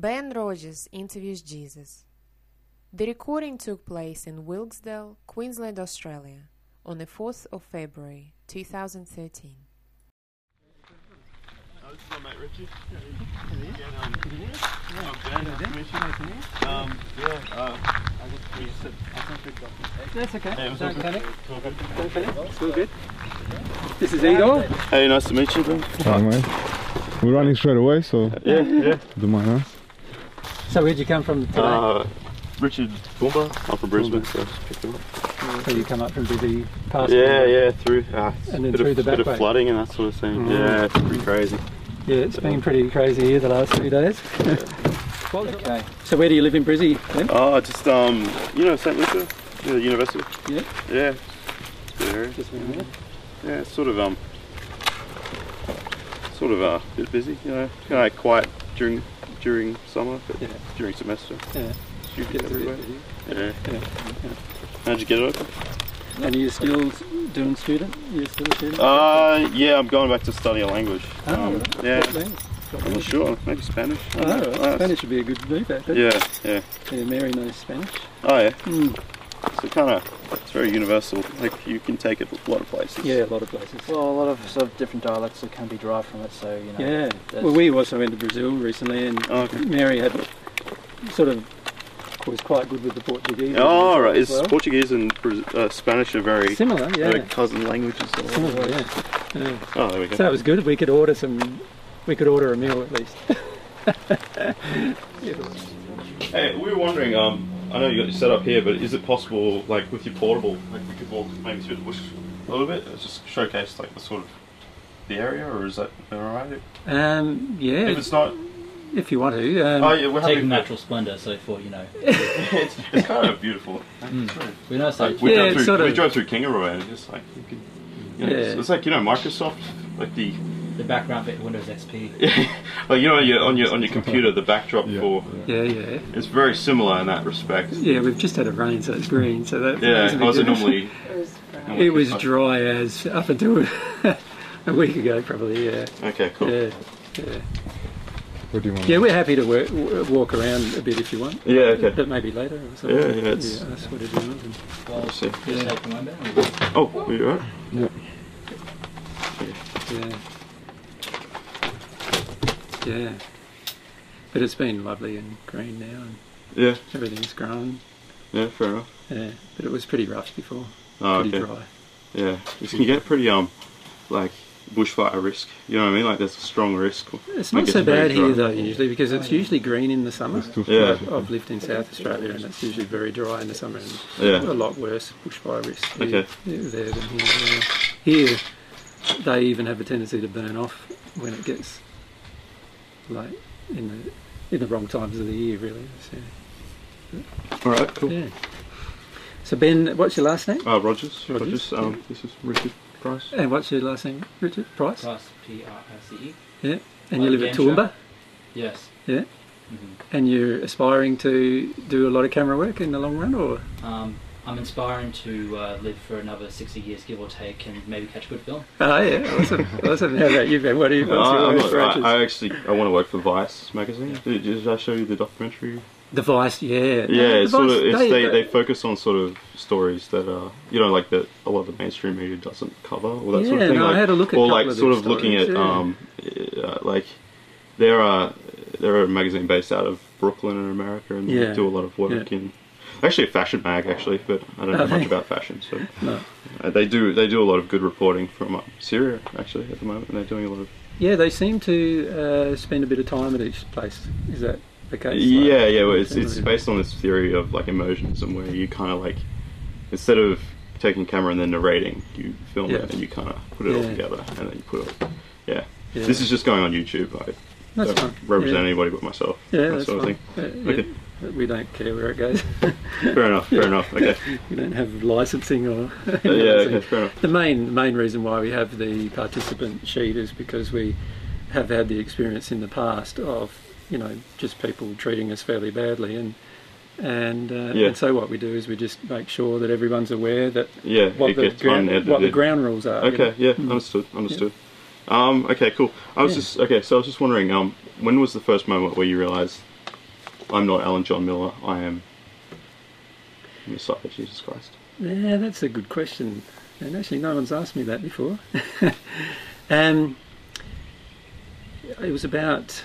Ben Rogers interviews Jesus. The recording took place in Wilkesdale, Queensland, Australia, on the 4th of February 2013. Oh, this is my mate Richard. Again, um, I'm Ben. Nice to meet. Um, yeah, uh, I just we I think we've got That's okay. Hey, Don't panic. It's all good. Don't panic. It's all good. This is Igor. Hey, nice to meet you, Ben. Hi, mate. We're running straight away, so Yeah, yeah. don't mind us. So where'd you come from today? Uh, Richard Boomba. I'm from Brisbane, so just picked him up. so you come up from busy past. Yeah, yeah, through. Uh, And then bit through of, the back bit way. of flooding and that sort of thing. Mm. Yeah, it's pretty crazy. Yeah, it's been pretty crazy here the last few days. okay. So where do you live in Brizzy then? Oh, just um, you know, St. Lucia, yeah, university. Yeah. Yeah. It's a good area. Just around there. Yeah, it's sort of um, sort of uh, a bit busy, you know, kind of quiet during during summer, but Yeah. during semester, Yeah. it's usually Gets a bit everywhere. Yeah. Yeah. How'd you get it open? And are you still doing student? You're still a student? Uh, yeah, I'm going back to study a language. Oh, um, right. yeah, I'm not sure. Maybe Spanish. Oh, right. Spanish would be a good move. Yeah, yeah. Yeah, Mary knows Spanish. Oh yeah. Hmm. So kind of, it's very universal. Like you can take it a lot of places. Yeah, a lot of places. Well, a lot of sort of different dialects that can be derived from it. So you know. Yeah. Well, we also went to Brazil recently, and Oh, okay. Mary had sort of was quite good with the Portuguese. Oh, right. as It's well. Portuguese and uh, Spanish are very, Similar, yeah. very cousin languages. Similar, yeah. yeah. Oh, there we go. So it was good. We could order some. We could order a meal at least. Hey, we were wondering. Um, I know you got your setup here, but is it possible, like with your portable, like we could walk maybe through the bush a little bit, just showcase like the sort of the area, or is that alright? Um, yeah, If it's not, if you want to. Um, oh yeah, we're happy. Take for- natural splendour, so for you know, it's, it's kind of beautiful. we know so. Like, we Yeah, drove through, sort we drove through Kingaroy, and it's just like you could. You know, it's, Yeah. it's like you know Microsoft, like the the background for Windows XP. like you know on your on your on your computer the backdrop Yeah. for yeah, yeah, it's very similar in that respect. yeah. We've just had a rain, so it's green. So that Yeah, that's a big was it normally? It was dry as up until a week ago, probably. Yeah, Okay, cool. yeah, yeah. What do you want? Yeah, we're happy to work, walk around a bit if you want. Yeah, okay. But maybe later or something. Yeah, yeah, it's- that's what it is. And- Well, see. Oh, yeah. take the one down. Oh, are you alright? Yeah. Yeah. But it's been lovely and green now and Yeah, everything's grown. yeah, fair enough. Yeah. But it was pretty rough before. Oh, pretty okay. dry. Yeah, you can get pretty um, like bushfire risk. You know what I mean? Like there's a strong risk. It's not so bad here though usually because it's usually green in the summer. It's too Yeah. I've lived in South Australia and it's usually very dry in the summer and Yeah. a lot worse bushfire risk here, Okay. there than here. Here they even have a tendency to burn off when it gets like in the in the wrong times of the year really. So, All right, cool. yeah. So Ben, what's your last name? Uh, Rogers. Rogers, Rogers. um, this is Richard Price. And what's your last name? Richard Price. Price P R I C E. Yeah. And you live at game? Toowoomba. Yes. Yeah. Mhm. And you're aspiring to do a lot of camera work in the long run, or Um, I'm inspiring to uh, live for another 60 years, give or take, and maybe catch a good film. oh yeah, awesome, awesome. How about you, Ben? What do you? What's Uh, I'm not- aspirations? I, I actually I want to work for Vice magazine. Did, did I show you the documentary? the Vice, yeah. Yeah, The it's sort of it's, they, they focus on sort of stories that are you know like that a lot of the mainstream media doesn't cover or that sort of thing. no, I had a look at or like of sort their of looking at yeah. um uh, like there are they're a magazine based out of Brooklyn in America and Yeah. they do a lot of work Yeah. in actually a fashion mag actually, but I don't know Oh, much about fashion. So No. uh, they do they do a lot of good reporting from uh, Syria actually at the moment, and they're doing a lot of Yeah, they seem to uh, spend a bit of time at each place. Is that the case? Yeah, Like, yeah. Well, it's, it's based on this theory of like immersionism, where you kind of like instead of taking camera and then narrating, you film Yeah. it and you kind of put it all together, and then you put it. Yeah. Yeah. This is just going on YouTube. I That's don't represent yeah. anybody but myself. Yeah, that that's sort fine. of yeah, Okay. We don't care where it goes. Fair enough. Fair enough. Okay. we don't have licensing or. Yeah. Okay. Fair enough. The main main reason why we have the participant sheet is because we have had the experience in the past of you know just people treating us fairly badly and and uh, Yeah. and so what we do is we just make sure that everyone's aware that Yeah. what the ground, what the ground rules are. you Okay. know. Yeah. Mm. Understood. Understood. Um. Okay. Cool. I was just okay. So I was just wondering. Um. When was the first moment where you realised I'm not Alan John Miller. I am the Messiah Jesus Christ. Yeah, that's a good question. And actually, no one's asked me that before. um, it was about,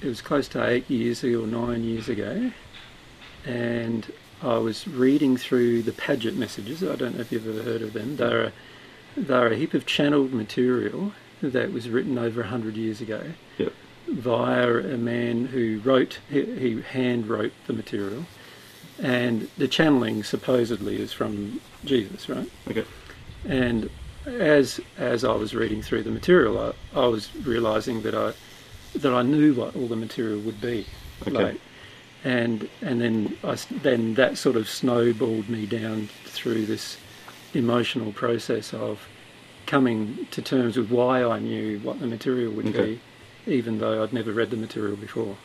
it was close to eight years ago or nine years ago, and I was reading through the Padgett messages. I don't know if you've ever heard of them. They're a, they're a heap of channeled material that was written over a hundred years ago Yep. Via a man who wrote, he, he hand wrote the material, and the channeling supposedly is from Jesus, right? Okay. And as as I was reading through the material, I, I was realizing that I that I knew what all the material would be, Okay. like, and and then I then that sort of snowballed me down through this emotional process of coming to terms with why I knew what the material would Okay. be, even though I'd never read the material before.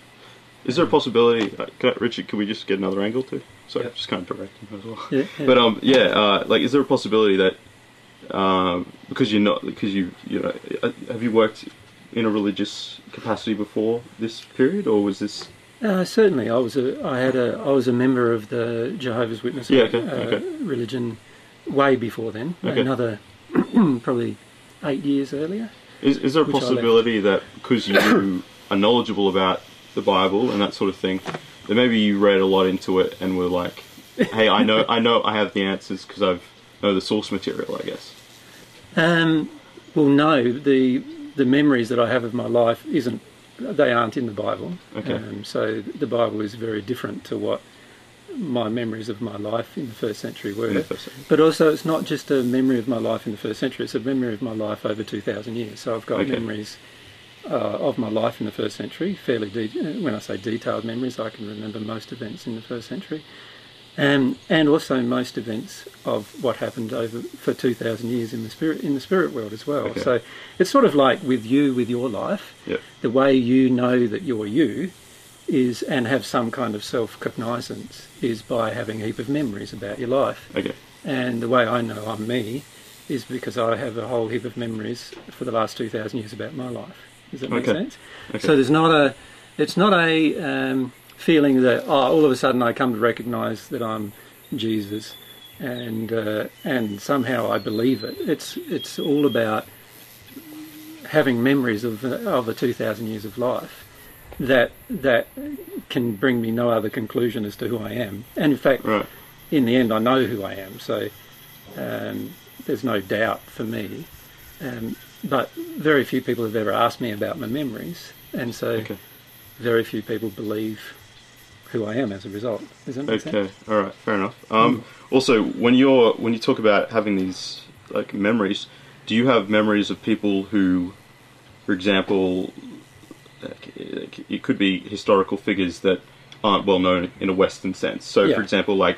Is there a possibility, uh, can I- Richard? Could we just get another angle too? Sorry, Yep. just kind of directing as well. Yeah, yeah. But um, yeah, uh, like, is there a possibility that um, because you're not because you you know uh, have you worked in a religious capacity before this period, or was this Uh, certainly, I was a I had a I was a member of the Jehovah's Witness Yeah, okay, uh, okay. religion way before then. Okay. Another probably eight years earlier. Is, is there a Which I left. possibility that because you are knowledgeable about the Bible and that sort of thing, that maybe you read a lot into it and were like, hey, I know I know I have the answers because I've know the source material, I guess. Um, well, no, the the memories that I have of my life isn't they aren't in the Bible. Okay. Um, so the Bible is very different to what my memories of my life in the first century were. First century. But also, it's not just a memory of my life in the first century; it's a memory of my life over two thousand years. So I've got Okay. memories uh, of my life in the first century, fairly de- when I say detailed memories, I can remember most events in the first century, um, and also most events of what happened over for two thousand years in the spirit in the spirit world as well. Okay. So it's sort of like with you, with your life, Yep. the way you know that you're you is and have some kind of self cognizance is by having a heap of memories about your life. Okay. And the way I know I'm me is because I have a whole heap of memories for the last 2,000 years about my life. Does that make Okay. sense? Okay. So there's not a, it's not a um, feeling that, oh, all of a sudden I come to recognise that I'm Jesus and, uh, and somehow I believe it. It's, it's all about having memories of, of the 2,000 years of life that, that can bring me no other conclusion as to who I am. And in fact, Right. in the end, I know who I am, so um, there's no doubt for me. Um, but very few people have ever asked me about my memories, and so Okay. very few people believe who I am as a result. Does that make Okay, sense? all right, fair enough. Um, Also, when you're when you talk about having these like memories, do you have memories of people who, for example, it could be historical figures that aren't well known in a Western sense? So, Yeah. for example, like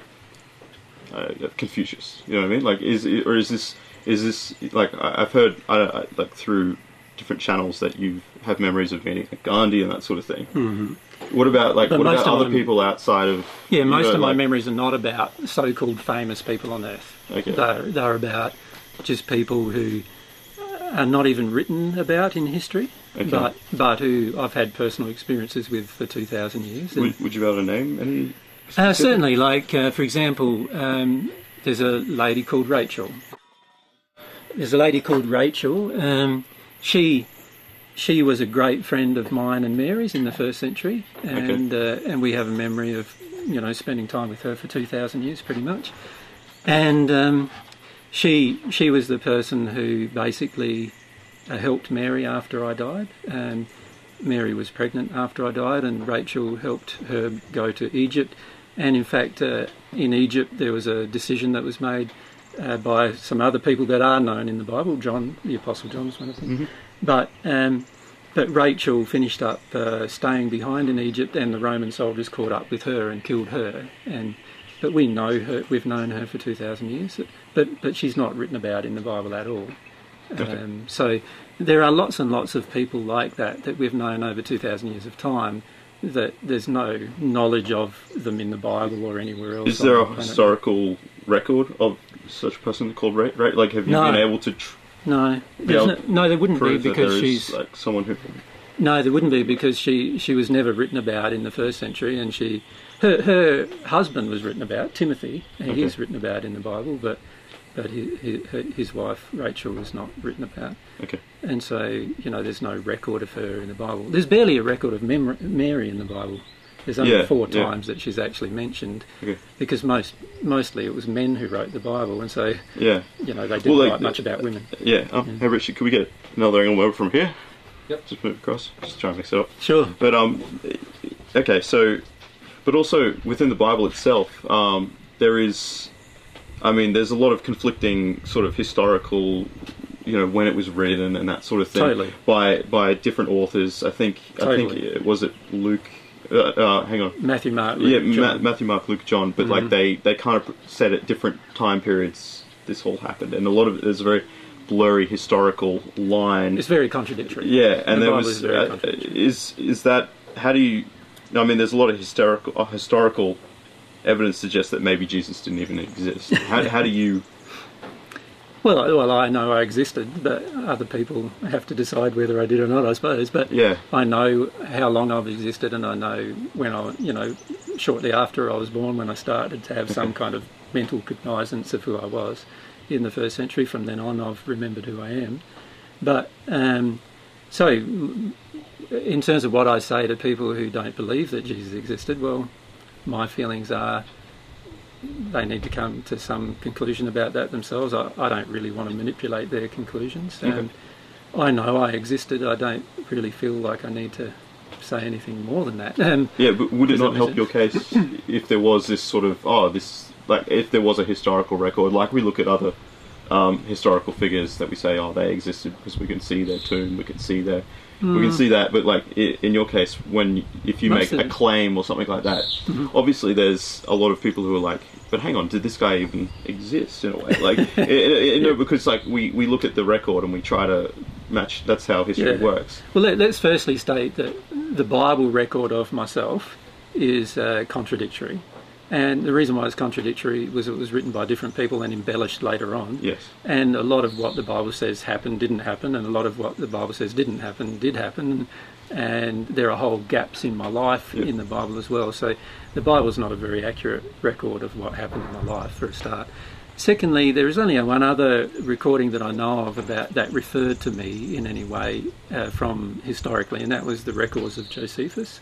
uh, Confucius, you know what I mean? Like, is or is this is this like I've heard I, I, like through different channels that you have memories of meeting like Gandhi and that sort of thing. hmm What about like But what about other them- people outside of Yeah, most know, of my like- memories are not about so-called famous people on Earth. Okay. They're, they're about just people who are not even written about in history, Okay. but but who I've had personal experiences with for two thousand years. And- Would, would you be able to name any? Uh, certainly, like uh, for example, um, there's a lady called Rachel. There's a lady called Rachel. Um, she she was a great friend of mine and Mary's in the first century, and uh, and we have a memory of you know spending time with her for two thousand years, pretty much. And um, she she was the person who basically helped Mary after I died. Um, Mary was pregnant after I died, and Rachel helped her go to Egypt. And in fact, uh, in Egypt, there was a decision that was made uh, by some other people that are known in the Bible. John, the Apostle John, is one of them. But um, but Rachel finished up uh, staying behind in Egypt, and the Roman soldiers caught up with her and killed her. And but we know her; we've known her for two thousand years. But but she's not written about in the Bible at all. Um, so there are lots and lots of people like that that we've known over 2,000 years of time that there's no knowledge of them in the Bible or anywhere else. Is there a planet. historical record of such a person called Ray? Ray? Like, have you No. been able to tr- No, able no, no, there wouldn't be because there she's like someone who? No, there wouldn't be because she, she was never written about in the first century, and she her her husband was written about Timothy, Okay. is written about in the Bible, but but his, his wife Rachel was not written about, Okay. and so you know there's no record of her in the Bible. There's barely a record of Mary in the Bible. There's only Yeah, four yeah. times that she's actually mentioned, Okay. because most mostly it was men who wrote the Bible, and so Yeah. you know they didn't Well, like, write much about women. Yeah. Um, Hey, Richard, could we get another angle over from here? Yep. Just move across. Just try and mix it up. Sure. But um, okay. So, but also within the Bible itself, um, there is, I mean, there's a lot of conflicting sort of historical, you know, when it was written and that sort of thing Totally. by by different authors. I think I think uh, was it Luke. Uh, uh, hang on. Matthew, Mark, Yeah, Luke, Ma- John. Matthew, Mark, Luke, John, but like Mhm. they they kind of said at different time periods this all happened, and a lot of there's a very blurry historical line. It's very contradictory. Yeah, and The there was is uh, is is that how do you? I mean, there's a lot of historical uh, historical evidence suggests that maybe Jesus didn't even exist. How, how do you? Well, I- well, I know I existed, but other people have to decide whether I did or not, I suppose. But Yeah, I know how long I've existed, and I know when I, you know, shortly after I was born, when I started to have some kind of mental cognizance of who I was in the first century. From then on, I've remembered who I am. But um, so, in terms of what I say to people who don't believe that Jesus existed, well, my feelings are they need to come to some conclusion about that themselves. I, I don't really want to manipulate their conclusions. Okay. Um, I know I existed. I don't really feel like I need to say anything more than that. Um, yeah, but would it not help your case if there was this sort of oh this like if there was a historical record like we look at other um, historical figures that we say oh they existed because we can see their tomb, we can see their we can see that, but like in your case, when if you. Most make a claim or something like that, obviously there's a lot of people who are like, but hang on, did this guy even exist in a way? Like, you know, because like we we look at the record and we try to match. That's how history Yeah. works. Well, let, let's firstly state that the Bible record of myself is uh, contradictory. And the reason why it's contradictory was it was written by different people and embellished later on. Yes. And a lot of what the Bible says happened didn't happen, and a lot of what the Bible says didn't happen did happen. And there are whole gaps in my life in the Bible as well. So the Bible is not a very accurate record of what happened in my life, for a start. Secondly, there is only one other recording that I know of about that referred to me in any way uh, from historically, and that was the records of Josephus.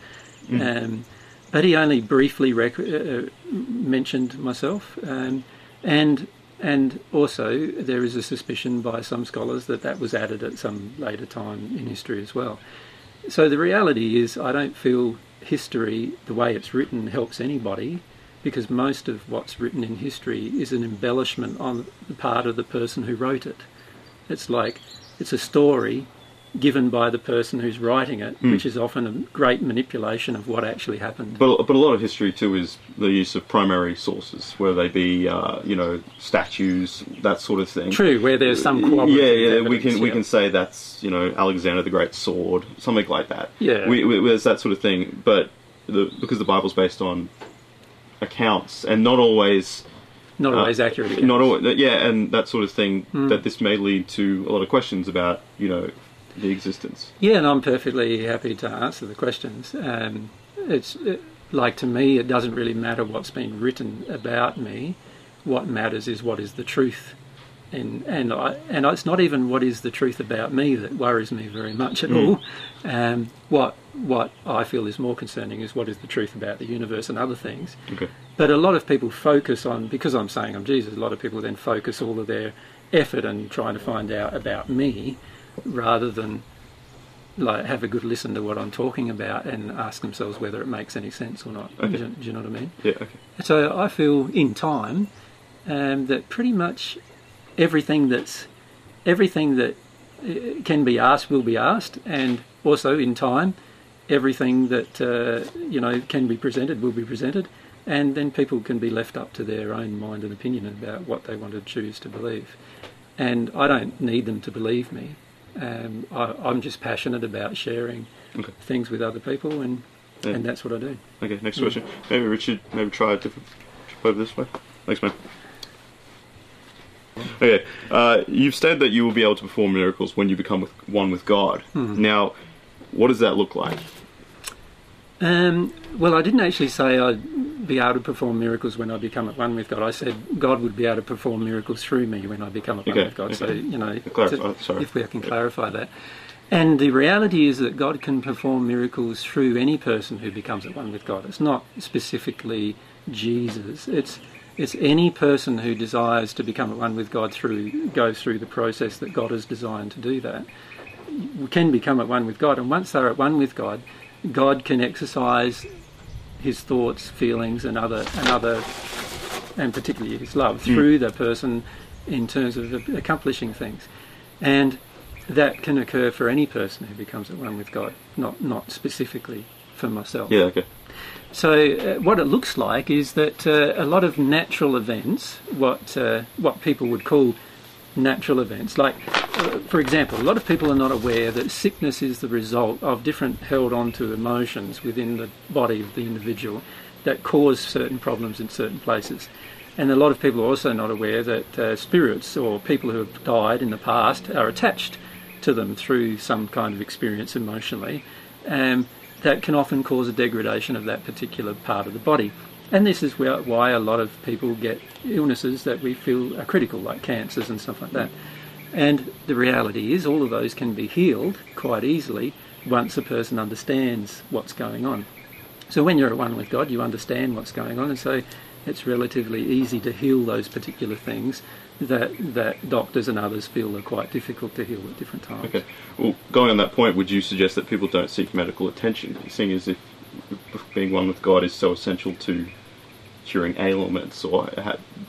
Um, but he only briefly rec- uh, mentioned myself, um, and and also there is a suspicion by some scholars that that was added at some later time in history as well. So the reality is, I don't feel history, the way it's written, helps anybody, because most of what's written in history is an embellishment on the part of the person who wrote it. It's like it's a story given by the person who's writing it, which is often a great manipulation of what actually happened. But but a lot of history too is the use of primary sources, whether they be uh, you know statues, that sort of thing. True, where there's some Yeah, yeah, we evidence, can we can say that's you know Alexander the Great sword, something like that. Yeah. we, we, there's that sort of thing. But the, because the Bible's based on accounts and not always not uh, always accurate. accounts. not always, yeah, and that sort of thing. Hmm. That this may lead to a lot of questions about you know the existence. Yeah, and I'm perfectly happy to answer the questions. Um, it's it, like to me, it doesn't really matter what's been written about me. What matters is what is the truth, and and I, and it's not even what is the truth about me that worries me very much at all. Um, what what I feel is more concerning is what is the truth about the universe and other things. Okay. But a lot of people focus on because I'm saying I'm Jesus. A lot of people then focus all of their effort on trying to find out about me, rather than like have a good listen to what I'm talking about and ask themselves whether it makes any sense or not. Okay. Do, you, do you know what I mean? Yeah. Okay. So I feel in time um, that pretty much everything that's everything that uh, can be asked will be asked, and also in time everything that uh, you know can be presented will be presented, and then people can be left up to their own mind and opinion about what they want to choose to believe. And I don't need them to believe me. Um, I, I'm just passionate about sharing Okay. things with other people, and Yeah. and that's what I do. Okay. Next question. Maybe Richard. Maybe try a different. Over this way. Thanks, man. Okay, uh, you've said that you will be able to perform miracles when you become with, one with God. Now, what does that look like? Um, well, I didn't actually say I'd be able to perform miracles when I become at one with God. I said God would be able to perform miracles through me when I become at one with God. So, you know, to- sorry. if we can clarify that. And the reality is that God can perform miracles through any person who becomes at one with God. It's not specifically Jesus. It's it's any person who desires to become at one with God through goes through the process that God has designed to do that. Can become at one with God, and once they're at one with God, God can exercise His thoughts, feelings, and other and other, and particularly His love through the person in terms of accomplishing things, and that can occur for any person who becomes at one with God, not not specifically for myself. Yeah, okay. So uh, what it looks like is that uh, a lot of natural events, what uh, what people would call natural events, like uh, for example, a lot of people are not aware that sickness is the result of different held onto emotions within the body of the individual that cause certain problems in certain places. And a lot of people are also not aware that uh, spirits or people who have died in the past are attached to them through some kind of experience emotionally. Um, that can often cause a degradation of that particular part of the body. And this is where, why a lot of people get illnesses that we feel are critical, like cancers and stuff like that. And the reality is, all of those can be healed quite easily once a person understands what's going on. So when you're at one with God, you understand what's going on, and so it's relatively easy to heal those particular things that that doctors and others feel are quite difficult to heal at different times. Okay. Well, going on that point, would you suggest that people don't seek medical attention, seeing as if being one with God is so essential to curing ailments or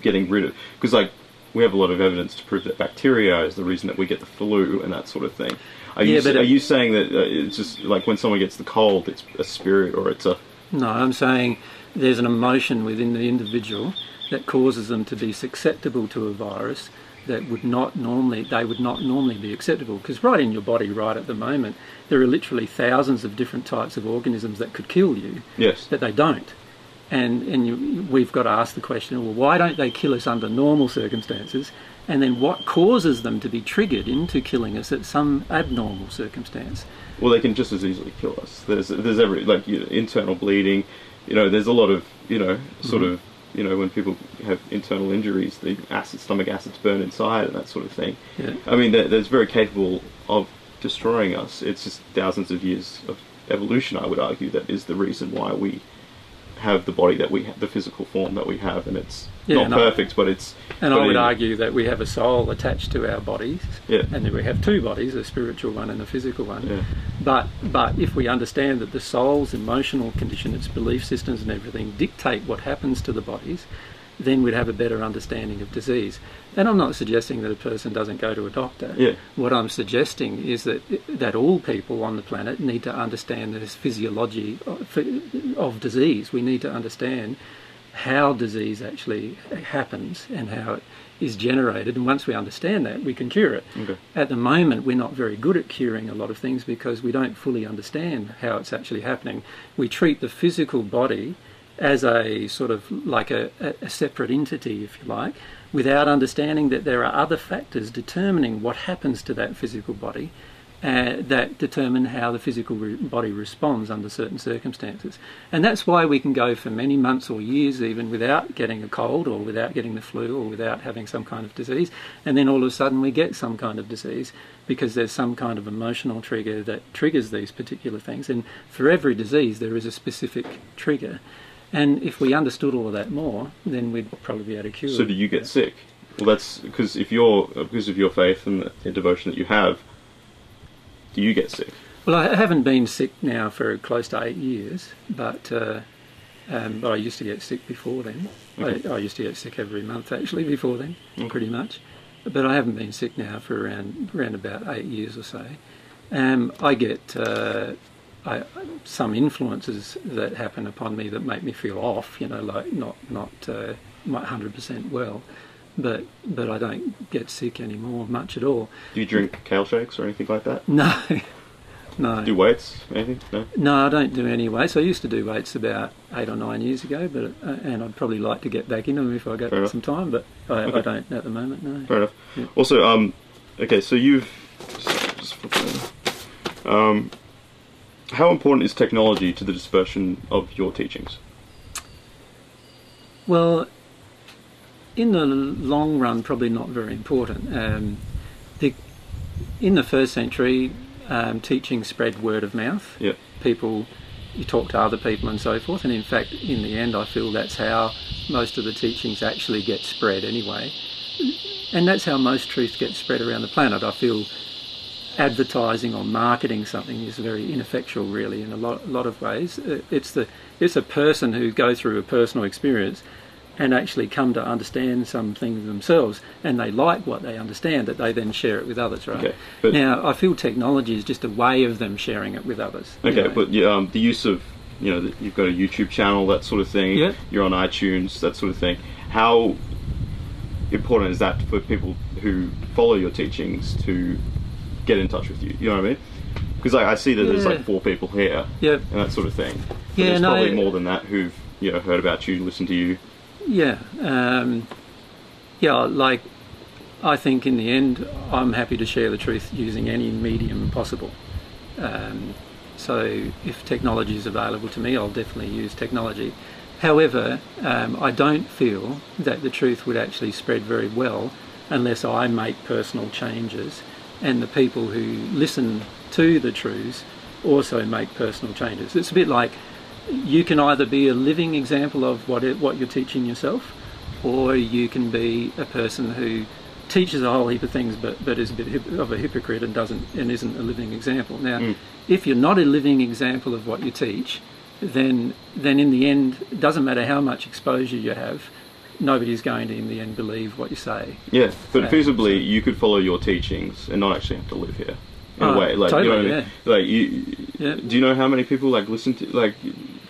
getting rid of? Because like we have a lot of evidence to prove that bacteria is the reason that we get the flu and that sort of thing. Are you but are it- you saying that uh, it's just like when someone gets the cold, it's a spirit or it's a No, I'm saying there's an emotion within the individual that causes them to be susceptible to a virus that would not normally they would not normally be acceptable because right in your body right at the moment there are literally thousands of different types of organisms that could kill you yes? that they don't and and you, we've got to ask the question well why don't they kill us under normal circumstances and then what causes them to be triggered into killing us at some abnormal circumstance Well, they can just as easily kill us. There's there's every like you know, internal bleeding. You know, there's a lot of you know sort Mm-hmm. of you know when people have internal injuries, the acid stomach acids burn inside and that sort of thing. Yeah. I mean, they're, they're very capable of destroying us. It's just thousands of years of evolution. I would argue that is the reason why we have the body that we have, the physical form that we have, and it's Yeah, not no. perfect, but it's. And but I would in- argue that we have a soul attached to our bodies, Yeah. and that we have two bodies, a spiritual one and a physical one. Yeah. But but if we understand that the soul's emotional condition, its belief systems and everything dictate what happens to the bodies, then we'd have a better understanding of disease. And I'm not suggesting that a person doesn't go to a doctor. Yeah. What I'm suggesting is that that all people on the planet need to understand this physiology of, of disease. We need to understand how disease actually happens and how it is generated. And once we understand that, we can cure it. Okay. At the moment, we're not very good at curing a lot of things because we don't fully understand how it's actually happening. We treat the physical body as a sort of like a, a separate entity, if you like, without understanding that there are other factors determining what happens to that physical body uh, that determine how the physical re- body responds under certain circumstances. And that's why we can go for many months or years even without getting a cold or without getting the flu or without having some kind of disease. And then all of a sudden we get some kind of disease because there's some kind of emotional trigger that triggers these particular things. And for every disease, there is a specific trigger. And if we understood all of that more, then we'd probably be able to cure. So do you get sick? Well, that's because if you're because of your faith and the, devotion that you have, do you get sick? Well, I haven't been sick now for close to eight years, but uh, um, but I used to get sick before then. Okay. I, I used to get sick every month actually before then, Okay. pretty much. But I haven't been sick now for around around about eight years or so. Um, I get uh, I, some influences that happen upon me that make me feel off. You know, like not not uh, hundred percent well. But but I don't get sick anymore much at all. Do you drink kale shakes or anything like that? No, no. Do weights? Anything? No. No, I don't do any weights. I used to do weights about eight or nine years ago, but uh, and I'd probably like to get back into them if I got Fair enough. some time. But I, Okay. I don't at the moment. No. Fair enough. Yeah. Also, um, okay, so you've just, just flip it over. um, how important is technology to the dispersion of your teachings? Well, in the long run, probably not very important. Um, the, in the first century, um, teaching spread word of mouth. Yeah. People, you talk to other people and so forth, and in fact, in the end, I feel that's how most of the teachings actually get spread anyway. And that's how most truth gets spread around the planet. I feel advertising or marketing something is very ineffectual, really, in a lot, a lot of ways. Uh, It's the it's a person who go through a personal experience and actually come to understand something themselves, and they like what they understand, that they then share it with others, right? Okay, now, I feel technology is just a way of them sharing it with others. you Okay, know. but yeah, um, the use of you know you've got a YouTube channel, that sort of thing. Yeah. You're on iTunes, that sort of thing. How important is that for people who follow your teachings to get in touch with you? You know what I mean? Because I, I see that there's like four people here yeah, and that sort of thing. But Yeah, there's no, probably more than that who've you know heard about you, listened to you. Yeah, um, yeah. Like, I think in the end, I'm happy to share the truth using any medium possible. Um, so, if technology is available to me, I'll definitely use technology. However, um, I don't feel that the truth would actually spread very well unless I make personal changes, and the people who listen to the truths also make personal changes. It's a bit like you can either be a living example of what it, what you're teaching yourself, or you can be a person who teaches a whole heap of things, but but is a bit of a hypocrite and doesn't and isn't a living example. Now, Mm. if you're not a living example of what you teach, then then in the end, it doesn't matter how much exposure you have, nobody's going to in the end believe what you say. Yeah, but Yeah. feasibly, you could follow your teachings and not actually have to live here. In Oh, a way, like you know totally, mean? Like you, Yeah. do you know how many people like listen to like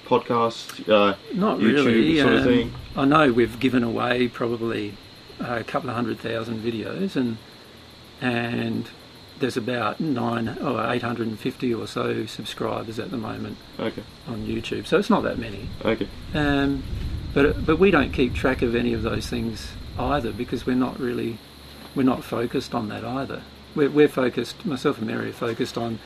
podcasts, uh, Not YouTube really. sort of um, thing? I know we've given away probably a couple of hundred thousand videos, and and there's about nine or eight hundred and fifty or so subscribers at the moment Okay, on YouTube. So it's not that many. okay, Um, but but we don't keep track of any of those things either because we're not really we're not focused on that either. We're, we're focused. Myself and Mary are focused on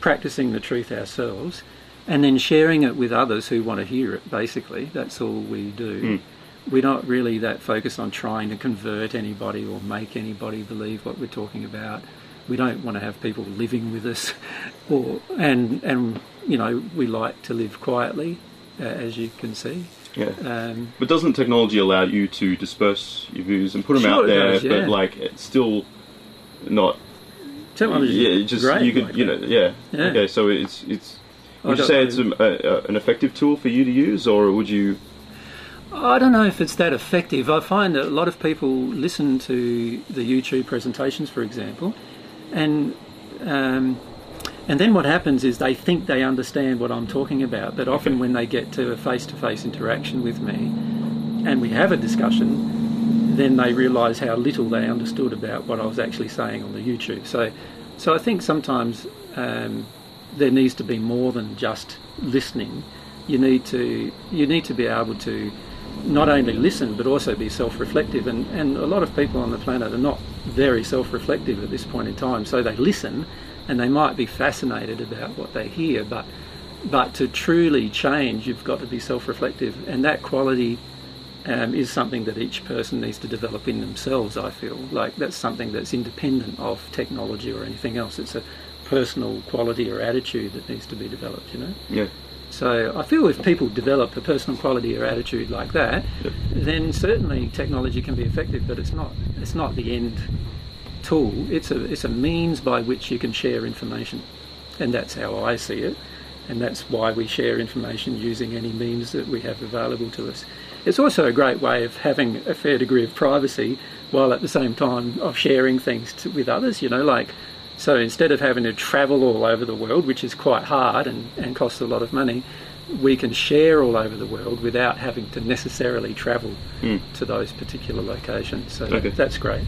practicing the truth ourselves, and then sharing it with others who want to hear it. Basically, that's all we do. Mm. We're not really that focused on trying to convert anybody or make anybody believe what we're talking about. We don't want to have people living with us, or and and you know we like to live quietly, uh, as you can see. Yeah. Um, But doesn't technology allow you to disperse your views and put them Sure out there? does, yeah. But like, it's still not. technology yeah, just great you could, like you know, yeah. Yeah. Okay, so it's it's. I Would you say know. it's a, a, a- an effective tool for you to use, or would you? I don't know if it's that effective. I find that a lot of people listen to the YouTube presentations, for example, and um, and then what happens is they think they understand what I'm talking about, but often when they get to a face-to-face interaction with me, and we have a discussion, then they realise how little they understood about what I was actually saying on the YouTube. So, so I think sometimes um, there needs to be more than just listening. You need to you need to be able to not only listen but also be self-reflective. And, and a lot of people on the planet are not very self-reflective at this point in time. So they listen, and they might be fascinated about what they hear, but but to truly change, you've got to be self-reflective, and that quality um, is something that each person needs to develop in themselves. I feel like that's something that's independent of technology or anything else. It's a personal quality or attitude that needs to be developed. You know. Yeah. So I feel if people develop a personal quality or attitude like that, Yep. then certainly technology can be effective. But it's not. It's not the end tool. It's a it's a means by which you can share information, and that's how I see it. And that's why we share information using any means that we have available to us. It's also a great way of having a fair degree of privacy while at the same time of sharing things to, with others. You know, like so instead of having to travel all over the world, which is quite hard and, and costs a lot of money, we can share all over the world without having to necessarily travel Mm. to those particular locations. So Okay. that's great.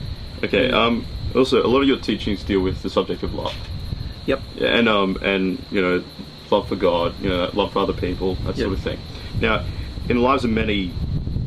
Okay. Um. Also, a lot of your teachings deal with the subject of love. Yep. Yeah, and um and you know love for God, you know love for other people, that sort Yep. of thing. Now, in the lives of many,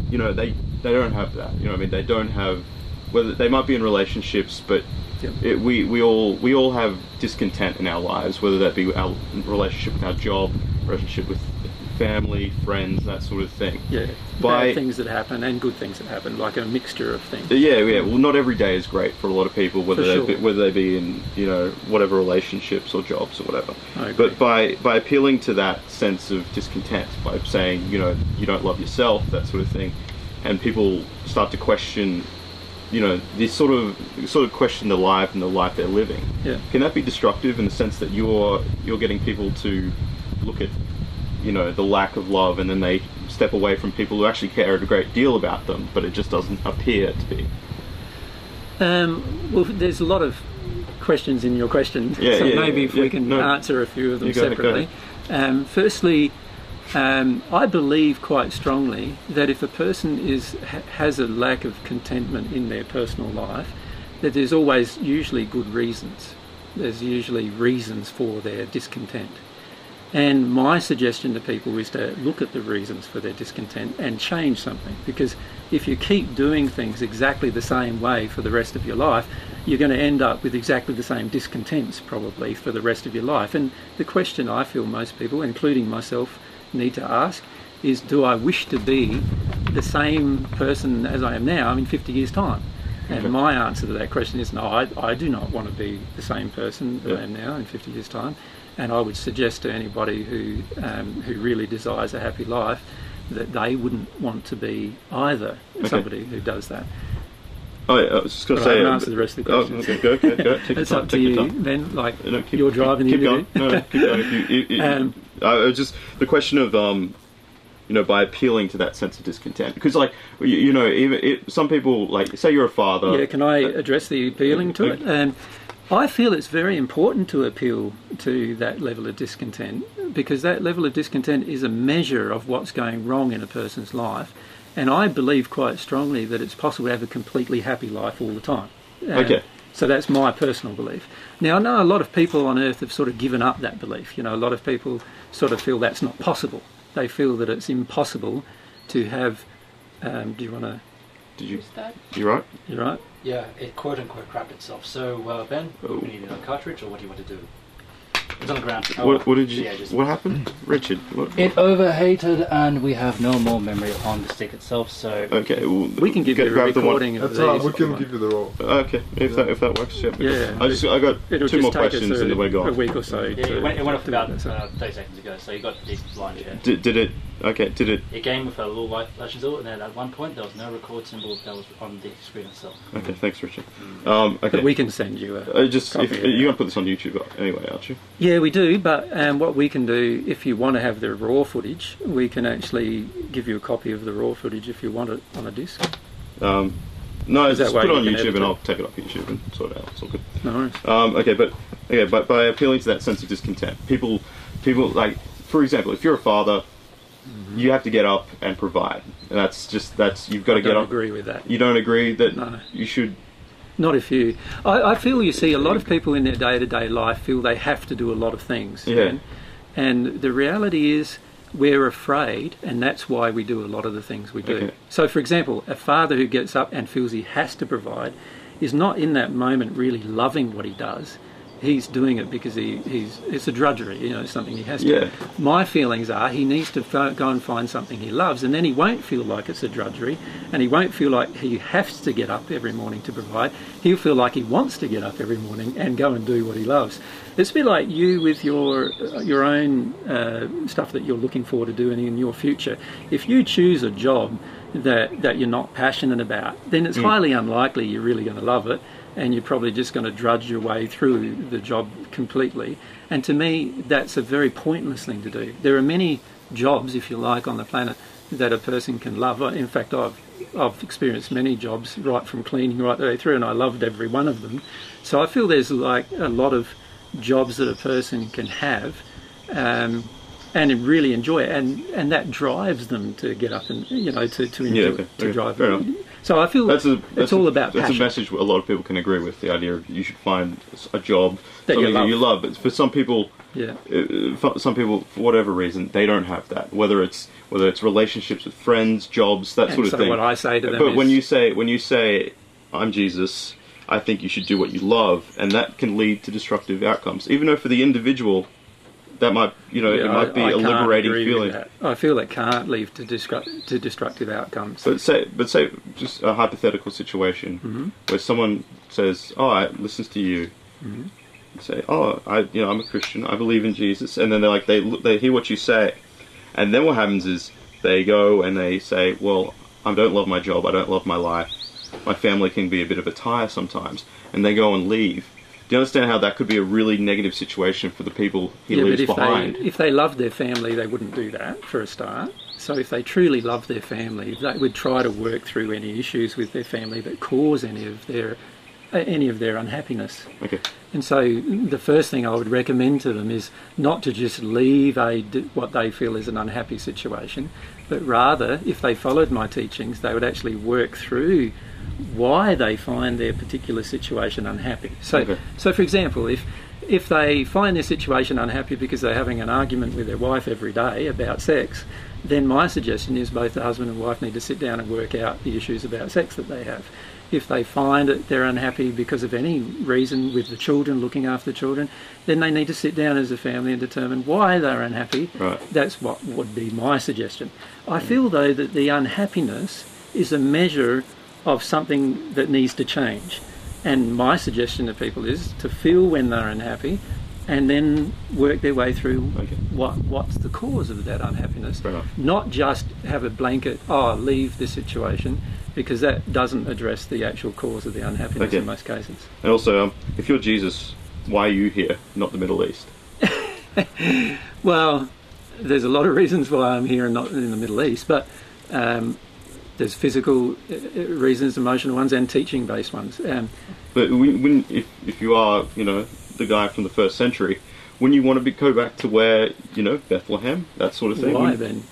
you know they they don't have that. You know, what I mean, they don't have whether they might be in relationships, but Yep. it, we we all we all have discontent in our lives, whether that be our relationship with our job, relationship with family, friends, that sort of thing. Yeah, By- bad things that happen and good things that happen, like a mixture of things. Yeah, yeah. Well, not every day is great for a lot of people, whether For they be, whether they be in you know whatever relationships or jobs or whatever. But by by appealing to that sense of discontent, by saying you know you don't love yourself, that sort of thing, and people start to question, you know, this sort of sort of question the life and the life they're living. Yeah. Can that be destructive in the sense that you're you're getting people to look at you know the lack of love and then they step away from people who actually care a great deal about them, but it just doesn't appear to be. Um, well, there's a lot of questions in your question, Yeah, so yeah, maybe yeah, if we can No. answer a few of them You go ahead, go separately. Um, firstly, um, I believe quite strongly that if a person is ha- has a lack of contentment in their personal life, that there's always usually good reasons. There's usually reasons for their discontent. And my suggestion to people is to look at the reasons for their discontent and change something. Because if you keep doing things exactly the same way for the rest of your life, you're going to end up with exactly the same discontents probably for the rest of your life. And the question I feel most people, including myself, need to ask is do I wish to be the same person as I am now in 50 years' time? And Okay. my answer to that question is no, I, I do not want to be the same person that Yeah. I am now in 50 years' time. And I would suggest to anybody who um, who really desires a happy life that they wouldn't want to be either Okay. somebody who does that. Oh, yeah, I was just going to I say. haven't uh, answered the rest of the oh, questions. okay, go, go, go. Take It's time. up to you, time. Ben. Like No, keep, you're keep- driving keep the going. interview. No, no, keep going. If you, you, you, Um, I just the question of um, you know, by appealing to that sense of discontent, because like you, you know, even it, some people like say you're a father. Yeah, can I address the appealing to it? Um, I feel it's very important to appeal to that level of discontent because that level of discontent is a measure of what's going wrong in a person's life. And I believe quite strongly that it's possible to have a completely happy life all the time. Um, Okay. So that's my personal belief. Now, I know a lot of people on earth have sort of given up that belief. You know, a lot of people sort of feel that's not possible. They feel that it's impossible to have. Um, do you want to? Did you? Is that? You right? You're right? Yeah, it quote unquote crapped itself. So, uh, Ben, Oh. we need another cartridge, or what do you want to do? It's on the ground. What, what did you? Yeah, just- What happened, Richard? What, It overheated, and we have no more memory on the stick itself. So, okay, well, We can give get- you a grab the one- recording of That's these. we can give you the roll. Okay, if that if that works, yeah. Yeah. I just I got It'll two more questions a, and then we're a week or so. yeah, to- it went, it went off about that, uh, 30 seconds ago. So you got the blind yeah. Did, did it? Okay, did it? It came with a little light flashing symbol, and then at one point there was no record symbol that was on the screen itself. Okay, thanks, Richard. Um, okay. But we can send you a. I just if, Copy, you're gonna put this on YouTube anyway, aren't you? Yeah, we do. But um, what we can do, if you want to have the raw footage, we can actually give you a copy of the raw footage if you want it on a disc. Um, no, Is just way put it on can YouTube and it? I'll take it off YouTube and sort it out. It's all good. No worries. Um, okay, but okay, but by appealing to that sense of discontent, people, people like, for example, if you're a father, you have to get up and provide. And that's just that's you've got to. I get don't up. agree with that. You don't agree that No. you should. Not if you. I, I feel you see a lot of people in their day to day life feel they have to do a lot of things. Yeah. And, and the reality is we're afraid, and that's why we do a lot of the things we do. Okay. So, for example, a father who gets up and feels he has to provide is not in that moment really loving what he does. He's doing it because he, he's it's a drudgery, you know, it's something he has to. Yeah. My feelings are he needs to fo- go and find something he loves, and then he won't feel like it's a drudgery, and he won't feel like he has to get up every morning to provide. He'll feel like he wants to get up every morning and go and do what he loves. It's a bit like you with your your own uh, stuff that you're looking forward to doing in your future. If you choose a job that that you're not passionate about, then it's highly unlikely you're really going to love it and you're probably just going to drudge your way through the job completely. And to me, that's a very pointless thing to do. There are many jobs, if you like, on the planet that a person can love. In fact, I've I've experienced many jobs, right from cleaning right the way through, and I loved every one of them. So I feel there's like a lot of jobs that a person can have. Um, and really enjoy it, and, and that drives them to get up and you know to, to enjoy Yeah, okay, to okay, drive. So I feel That's a. That's it's all about That's passion. a message a lot of people can agree with. The idea of you should find a job That you something love. that you love. But for some people, Yeah. uh, for some people, for whatever reason, they don't have that. Whether it's whether it's relationships with friends, jobs, that And sort of so thing. what I say to them but when is- you say when you say I'm Jesus, I think you should do what you love, and that can lead to destructive outcomes. Even though for the individual, that might you know it Yeah, might be I- I a liberating feeling. I feel it can't lead to, destruct, to destructive outcomes. But say, but say, just a hypothetical situation Mhm. where someone says, "Oh, I listens to you," Mhm. say, "Oh, I, you know, I'm a Christian. I believe in Jesus," and then they're like, they they hear what you say, and then what happens is they go and they say, "Well, I don't love my job. I don't love my life. My family can be a bit of a tire sometimes," and they go and leave. Do you understand how that could be a really negative situation for the people he yeah, but leaves if behind? they if they loved their family, they wouldn't do that for a start. So if they truly love their family, they would try to work through any issues with their family that cause any of their any of their unhappiness. Okay. And so the first thing I would recommend to them is not to just leave a what they feel is an unhappy situation, but rather, if they followed my teachings, they would actually work through why they find their particular situation unhappy. So, Okay. so for example, if if they find their situation unhappy because they're having an argument with their wife every day about sex, then my suggestion is both the husband and wife need to sit down and work out the issues about sex that they have. If they find that they're unhappy because of any reason with the children, looking after the children, then they need to sit down as a family and determine why they're unhappy. Right. That's what would be my suggestion. I mm. feel though that the unhappiness is a measure of something that needs to change. And my suggestion to people is to feel when they're unhappy and then work their way through Okay. what what's the cause of that unhappiness. Not just have a blanket, oh, leave the situation, because that doesn't address the actual cause of the unhappiness Okay. in most cases. And also, um, if you're Jesus, why are you here, not the Middle East? Well, there's a lot of reasons why I'm here and not in the Middle East, but um, there's physical uh, uh, reasons, emotional ones, and teaching-based ones. Um, But when, when if, if you are, you know, the guy from the first century, wouldn't you want to be, go back to where, you know, Bethlehem, that sort of thing? why Wouldn't- then?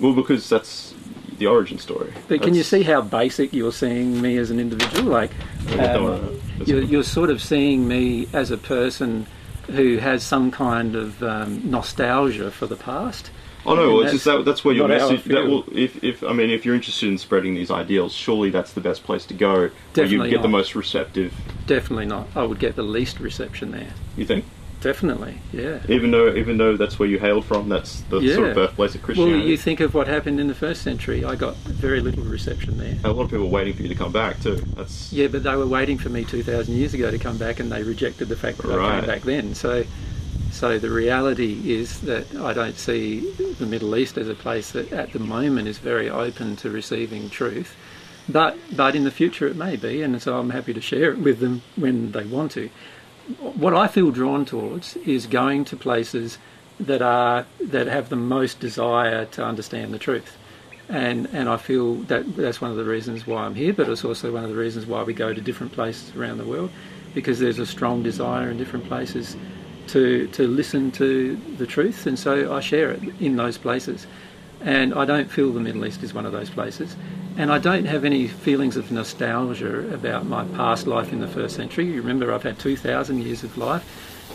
Well, because that's the origin story. But can you see how basic you're seeing me as an individual? Like, um, you're, you're sort of seeing me as a person who has some kind of um, nostalgia for the past. Oh no, and well, it's just that that's where your not message. That will, if, if I mean, if you're interested in spreading these ideals, surely that's the best place to go. where you Definitely get the most receptive. Definitely not. I would get the least reception there. You think, Definitely, yeah. even though even though that's where you hailed from, that's the sort of birthplace of Christianity. Well, you think of what happened in the first century. I got very little reception there. a lot of people are waiting for you to come back too. That's Yeah, but they were waiting for me 2,000 years ago to come back, and they rejected the fact that I came back then. So, so the reality is that I don't see the Middle East as a place that, at the moment, is very open to receiving truth. But, but in the future, it may be, and so I'm happy to share it with them when they want to. What I feel drawn towards is going to places that are that have the most desire to understand the truth and and I feel that that's one of the reasons why I'm here, but it's also one of the reasons why we go to different places around the world, because there's a strong desire in different places to to listen to the truth, and so I share it in those places, and I don't feel the Middle East is one of those places, and I don't have any feelings of nostalgia about my past life in the first century. You remember, I've had 2,000 years of life,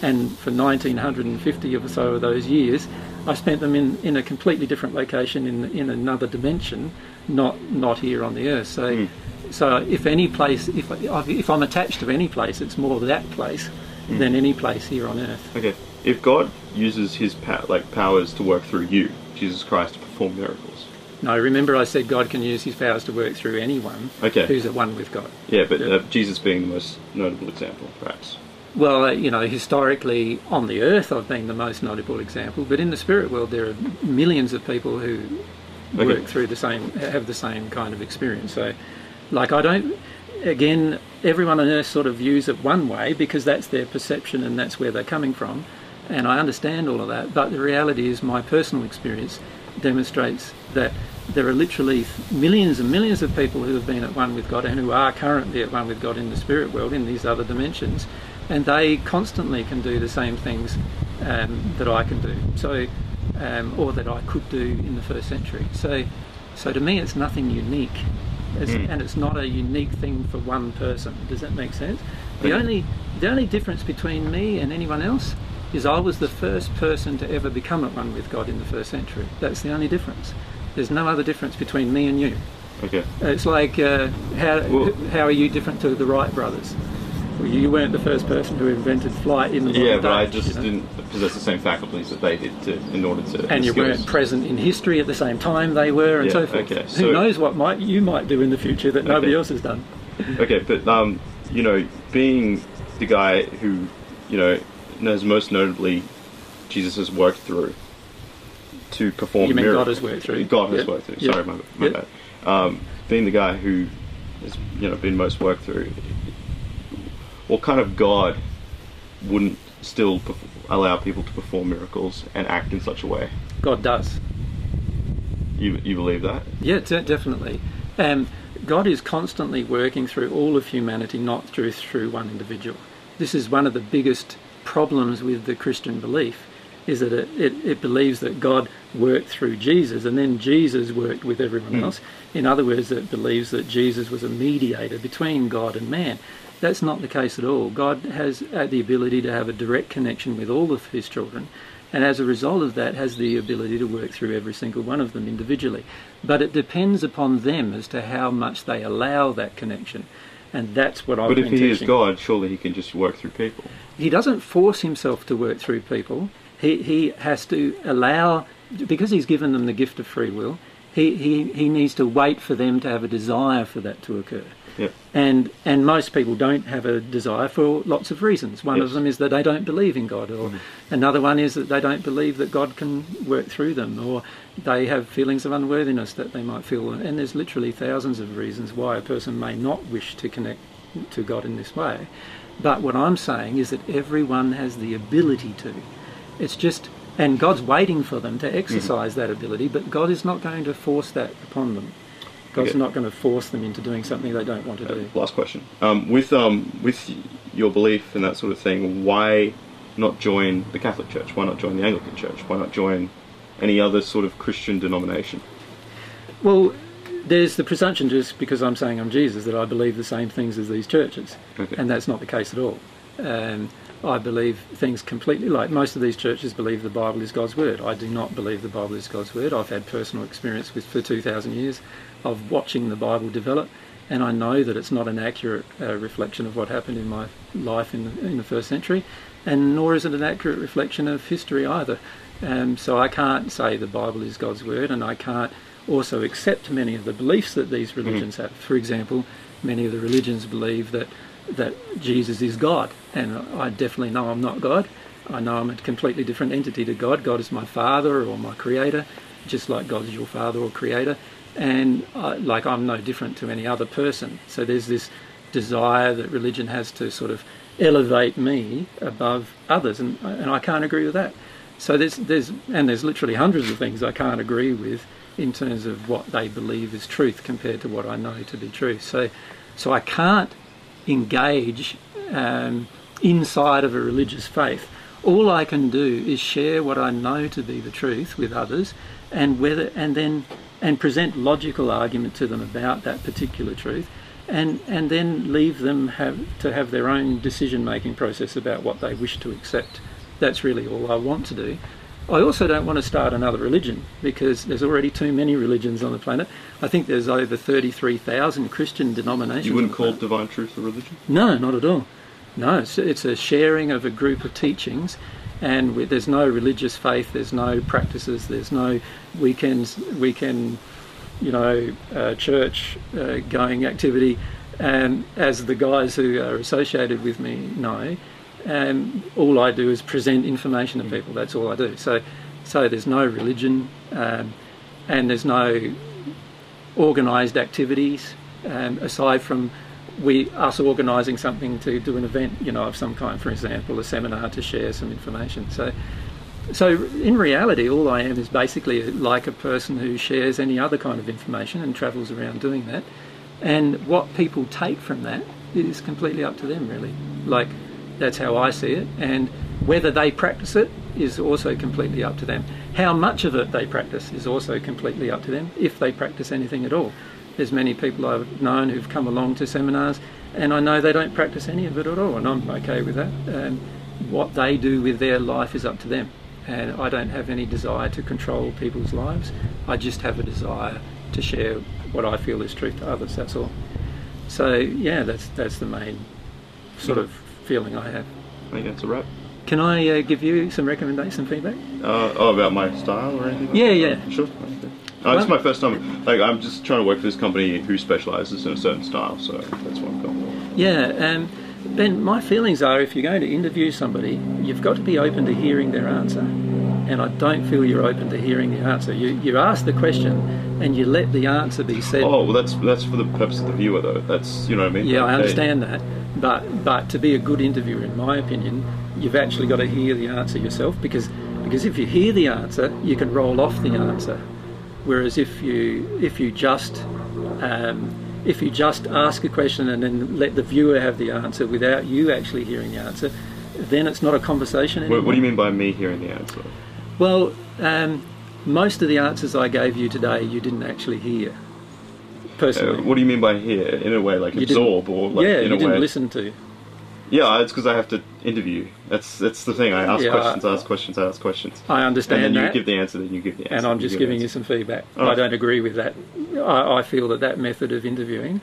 and for 1950 or so of those years, I spent them in, in a completely different location in in another dimension, not not here on the earth. So, Mm. so if any place, if if I'm attached to any place, it's more that place Mm. than any place here on earth. okay. If God uses His pa- like powers to work through you, Jesus Christ, to perform miracles. No, remember I said God can use His powers to work through anyone Okay. who's at one with God. Yeah, but Uh, Jesus being the most notable example, perhaps. Well, uh, you know, historically on the earth, I've been the most notable example, but in the spirit world, there are millions of people who Okay. work through the same, have the same kind of experience. So, like, I don't. Again, everyone on earth sort of views it one way because that's their perception and that's where they're coming from, and I understand all of that. But the reality is, my personal experience demonstrates that there are literally millions and millions of people who have been at one with God and who are currently at one with God in the spirit world in these other dimensions, and they constantly can do the same things um, that I can do. So, um, or that I could do in the first century. So, so to me, it's nothing unique, it's, Mm. and it's not a unique thing for one person. Does that make sense? The only the only difference between me and anyone else is I was the first person to ever become at one with God in the first century. That's the only difference. There's no other difference between me and you. Okay. It's like uh, how Well- how are you different to the Wright brothers? Well, you weren't the first person who invented flight in the modern Yeah, but I just you know. didn't possess the same faculties that they did to, in order to. and you skills. weren't present in history at the same time they were, and Yeah, so forth. okay, Who so- knows what might you might do in the future that nobody Okay. else has done? Okay, but um, you know, being the guy who, you know, knows most notably Jesus has worked through to perform You mean God has worked through? God has Yeah. worked through. Sorry, my, my Yeah. bad. Um, being the guy who has, you know, been most worked through. What kind of God wouldn't still allow people to perform miracles and act in such a way? God does. You you believe that? Yeah, de- definitely. Um, God is constantly working through all of humanity, not through through one individual. This is one of the biggest problems with the Christian belief, is that it, it, it believes that God worked through Jesus and then Jesus worked with everyone Mm. else. In other words, it believes that Jesus was a mediator between God and man. That's not the case at all. God has uh, the ability to have a direct connection with all of his children, and as a result of that, has the ability to work through every single one of them individually. But it depends upon them as to how much they allow that connection, and that's what I've but if been he is. God, surely he can just work through people. He doesn't force himself to work through people. He he has to allow because he's given them the gift of free will. He he he needs to wait for them to have a desire for that to occur. Yep. And and most people don't have a desire for lots of reasons. One of them is that they don't believe in God, or Mhm. another one is that they don't believe that God can work through them, or they have feelings of unworthiness that they might feel. And there's literally thousands of reasons why a person may not wish to connect to God in this way. But what I'm saying is that everyone has the ability to. It's just, and God's waiting for them to exercise that ability, but God is not going to force that upon them. God's Okay. not going to force them into doing something they don't want to do. Last question. Um, with um, with your belief and that sort of thing, why not join the Catholic Church? Why not join the Anglican Church? Why not join any other sort of Christian denomination? Well, there's the presumption just because I'm saying I'm Jesus that I believe the same things as these churches, Okay. and that's not the case at all. Um, I believe things completely like most of these churches believe the Bible is God's word. I do not believe the Bible is God's word. I've had personal experience with for 2,000 years of watching the Bible develop, and I know that it's not an accurate uh, reflection of what happened in my life in the, in the first century, and nor is it an accurate reflection of history either. Um, so I can't say the Bible is God's word, and I can't also accept many of the beliefs that these religions have. For example, many of the religions believe that that Jesus is God, and I definitely know I'm not God. I know I'm a completely different entity to God. God is my Father or my Creator, just like God is your Father or Creator, and I, like I'm no different to any other person. So there's this desire that religion has to sort of elevate me above others, and and I can't agree with that. So there's there's and there's literally hundreds of things I can't agree with in terms of what they believe is truth compared to what I know to be truth. So so I can't engage um, inside of a religious faith. All I can do is share what I know to be the truth with others, and whether and then and present logical argument to them about that particular truth, and and then leave them have to have their own decision making process about what they wish to accept. That's really all I want to do. I also don't want to start another religion because there's already too many religions on the planet. I think there's over 33,000 Christian denominations. You wouldn't call divine truth a religion? No, not at all. No, it's, it's a sharing of a group of teachings, and we, there's no religious faith, there's no practices, there's no weekends, weekend, you know, uh, church uh, going activity. And as the guys who are associated with me know, um, all I do is present information to people. That's all I do. So, so there's no religion, um, and there's no organised activities um, aside from we us organising something to do an event, you know, of some kind. For example, a seminar to share some information. So, so in reality, all I am is basically like a person who shares any other kind of information and travels around doing that. And what people take from that is completely up to them, really. Like that's how I see it, and whether they practice it is also completely up to them. How much of it they practice is also completely up to them, if they practice anything at all. There's many people I've known who've come along to seminars, and I know they don't practice any of it at all, and I'm okay with that. Um, what they do with their life is up to them, and I don't have any desire to control people's lives. I just have a desire to share what I feel is truth to others. That's all. So yeah, that's that's the main sort of feeling I have. I think that's a wrap. Can I uh, give you some recommendation feedback? Uh, oh, about my style or anything? Yeah, yeah. Sure. Uh, this is my first time. Like, I'm just trying to work for this company who specialises in a certain style, so that's what I'm going for. Yeah, um, Ben, my feelings are if you're going to interview somebody, you've got to be open to hearing their answer. And I don't feel you're open to hearing the answer. You, you ask the question and you let the answer be said. Oh, well, that's that's for the purpose of the viewer, though. That's you know what I mean. Yeah, I Hey, understand that. But but to be a good interviewer, in my opinion, you've actually got to hear the answer yourself because because if you hear the answer, you can roll off the answer. Whereas if you if you just um, if you just ask a question and then let the viewer have the answer without you actually hearing the answer, then it's not a conversation anymore. What, do you mean by me hearing the answer? Well, um, most of the answers I gave you today, you didn't actually hear. Personally, Uh, what do you mean by hear? In a way, like You absorb, or like yeah, you didn't way? listen to. Yeah, it's because I have to interview. That's that's the thing. I ask Yeah, questions, I ask questions, I ask questions, I understand and then you give the answer. Then you give the answer. and I'm just giving you some feedback. All I don't agree with that. I, I feel that that method of interviewing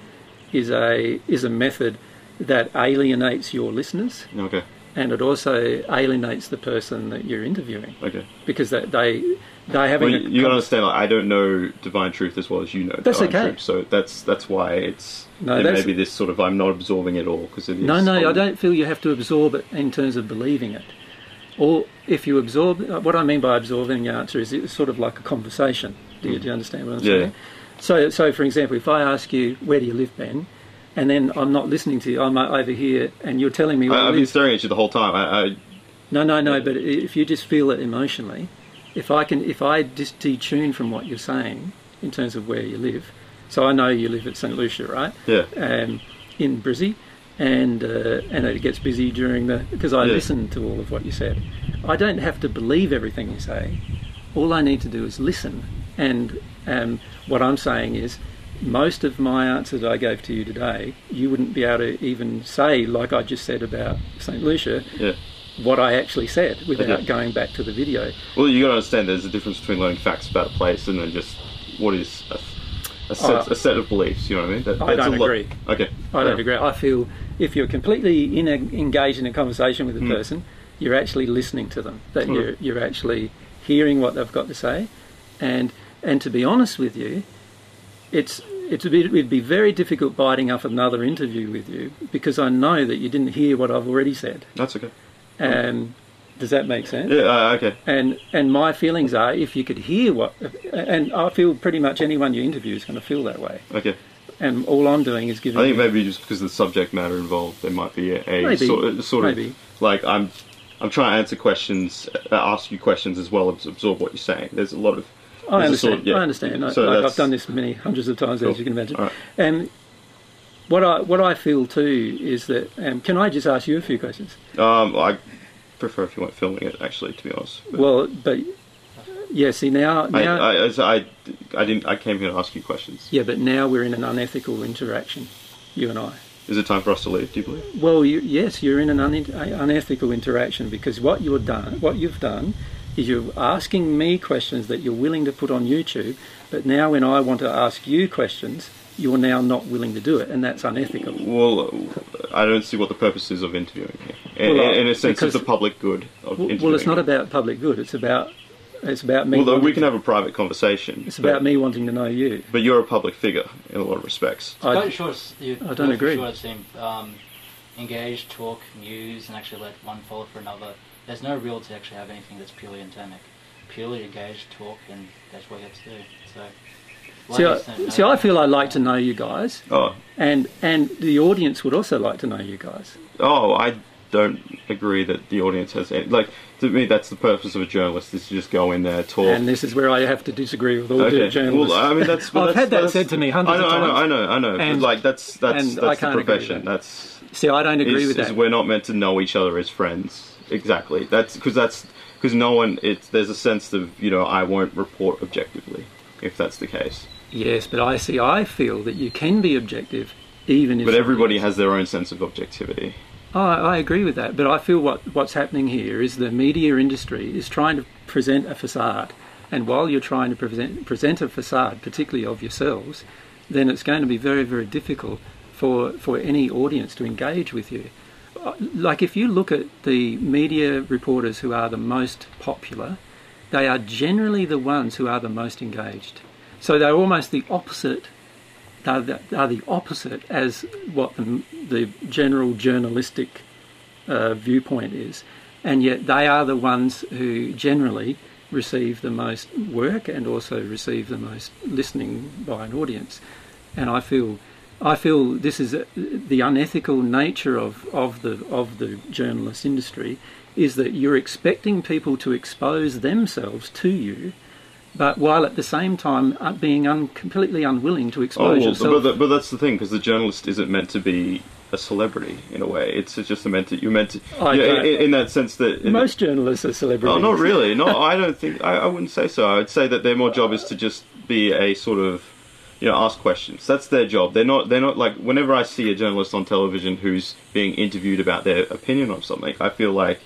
is a is a method that alienates your listeners, Okay. And it also alienates the person that you're interviewing Okay. because they they they having Well, you, you understand. Like, I don't know divine truth as well as you know That's divine okay. truth. So that's that's why it's No, that's- this sort of I'm not absorbing it all because it is. No, no, I um, don't feel you have to absorb it in terms of believing it. Or if you absorb, uh, what I mean by absorbing the answer is it's sort of like a conversation. Do you, do you understand what I'm Mm. Yeah. saying? So, so for example, if I ask you, where do you live, Ben? And then I'm not listening to you, I'm over here and you're telling me I, I've been staring at you the whole time. I, I No, no, no, but if you just feel it emotionally, if I can, if I just detune from what you're saying in terms of where you live, so I know you live at St. Lucia, right? yeah. um, in Brizzy, and uh, and it gets busy during the because I Yeah. listen to all of what you said. I don't have to believe everything you say. All I need to do is listen. And um, what I'm saying is, most of my answers I gave to you today, you wouldn't be able to even say, like I just said about St. Lucia, Yeah. what I actually said without Okay. going back to the video. Well, you got to understand there's a difference between learning facts about a place and then just what is a, a, set, Uh, a set of beliefs. You know what I mean? That, I don't lot- agree. Okay. I don't Yeah. agree. I feel if you're completely in a, engaged in a conversation with a Hmm. person, you're actually listening to them. That Okay. you're you're actually hearing what they've got to say, and and to be honest with you, it's it's a bit, it'd be very difficult biting up another interview with you because I know that you didn't hear what I've already said. That's okay. Um, does that make sense? Yeah. Uh, okay. And and my feelings are if you could hear what, and I feel pretty much anyone you interview is going to feel that way. Okay. And all I'm doing is giving. I think maybe just because of the subject matter involved, there might be a, a Maybe. sort, of, sort of Maybe. like I'm I'm trying to answer questions, uh, ask you questions as well as absorb what you're saying. There's a lot of I understand. sort of- yeah. I understand. I- So like, I've done this many hundreds of times, Cool. as you can imagine. Right. And what I what I feel too is that um, can I just ask you a few questions? Um, I prefer if you weren't filming it, actually, to be honest. But Well, but yeah, see now I, now I, as I, I didn't. I came here to ask you questions. yeah, but now we're in an unethical interaction, you and I. Is it time for us to leave? Do you believe? Well, you, yes, you're in an un, unethical interaction because what you've done, what you've done, is you're asking me questions that you're willing to put on YouTube, but now when I want to ask you questions, you're now not willing to do it, and that's unethical. Well, I don't see what the purpose is of interviewing here. In, Well, in a sense, because- of the public good of Well, interviewing. well, it's not about public good. It's about it's about me. Well, though, we wanting- can have a private conversation. It's but- about me wanting to know you. But you're a public figure in a lot of respects. I- Quite sure it's, you I don't agree. Sure, it's him, um, engage, talk, muse, and actually let one follow for another. There's no real to actually have anything that's purely endemic. Purely engage, talk, and that's what you have to do. So. See, I, don't see, I that. feel I'd like to know you guys, Oh, and and the audience would also like to know you guys. oh, I don't agree that the audience has any, like. To me, that's the purpose of a journalist: is to just go in there, talk. And this is where I have to disagree with all Okay. journalists. Well, I mean, that's. I've that's, had that that's- said to me hundreds I know, of times. I know, I know, I know. And- but like that's that's and that's the can't agree with profession. that. That's See, I don't agree is, with is that. we're not meant to know each other as friends. Exactly. That's because that's because no one. It's there's a sense of you know I won't report objectively if that's the case. Yes, but I see. I feel that you can be objective, even if. But everybody has their own sense of objectivity. Oh, I agree with that, but I feel what what's happening here is the media industry is trying to present a facade, and while you're trying to present present a facade, particularly of yourselves, then it's going to be very very difficult for for any audience to engage with you. Like if you look at the media reporters who are the most popular, they are generally the ones who are the most engaged. So they're almost the opposite. They're the, are the opposite as what the, the general journalistic uh, viewpoint is, and yet they are the ones who generally receive the most work and also receive the most listening by an audience. And I feel, I feel this is a, the unethical nature of, of the of the journalist industry is that you're expecting people to expose themselves to you, but while at the same time uh, being un, completely unwilling to Oh, expose well, yourself. but, that- but that's the thing because the journalist isn't meant to be a celebrity in a way. It's just meant to you're meant to I yeah, in, in that sense that Most journalists are celebrities. Oh, not really. No, I don't think. I, I wouldn't say so. I'd say that their more job is to just be a sort of, you know, ask questions. That's their job. They're not. They're not like. Whenever I see a journalist on television who's being interviewed about their opinion on something, I feel like,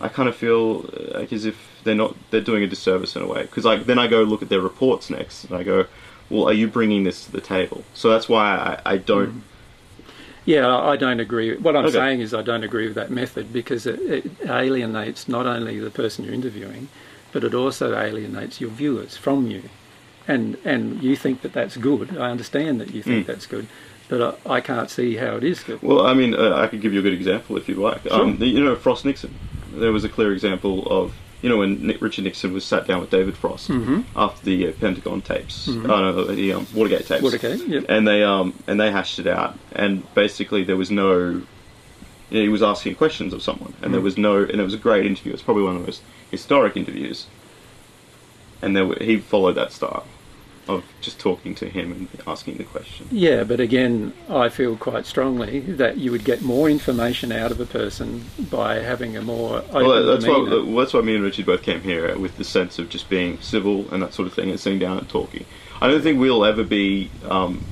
I kind of feel like as if they're not. They're doing a disservice in a way. Because like then I go look at their reports next, and I go, well, are you bringing this to the table? So that's why I, I don't. Mm-hmm. Yeah, I I don't agree. What I'm Okay. saying is I don't agree with that method because it, it alienates not only the person you're interviewing, but it also alienates your viewers from you. And and you think that that's good. I understand that you think Mm. that's good, but I, I can't see how it is good. Well, I mean, uh, I could give you a good example if you'd like. Um, Sure. you know, Frost Nixon. There was a clear example of you know when Nick, Richard Nixon was sat down with David Frost Mhm. after the uh, Pentagon tapes, Mhm. oh, no, the um, Watergate tapes, Watergate, yep. and they um and they hashed it out, and basically there was no. You know, he was asking questions of someone, and there Mm. was no, and it was a great interview. It's probably one of the most historic interviews. And there, were, he followed that style of just talking to him and asking the question. Yeah, but again, I feel quite strongly that you would get more information out of a person by having a more Well, that's why, that's why me and Richard both came here with the sense of just being civil and that sort of thing and sitting down and talking. I don't think we'll ever be um,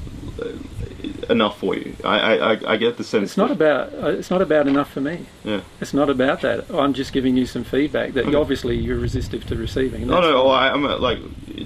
enough for you. I, I, I- get the sense. It's not about. uh, It's not about enough for me. Yeah. It's not about that. I'm just giving you some feedback that Okay. obviously you're resistive to receiving. No, no. Well, I, I'm uh, like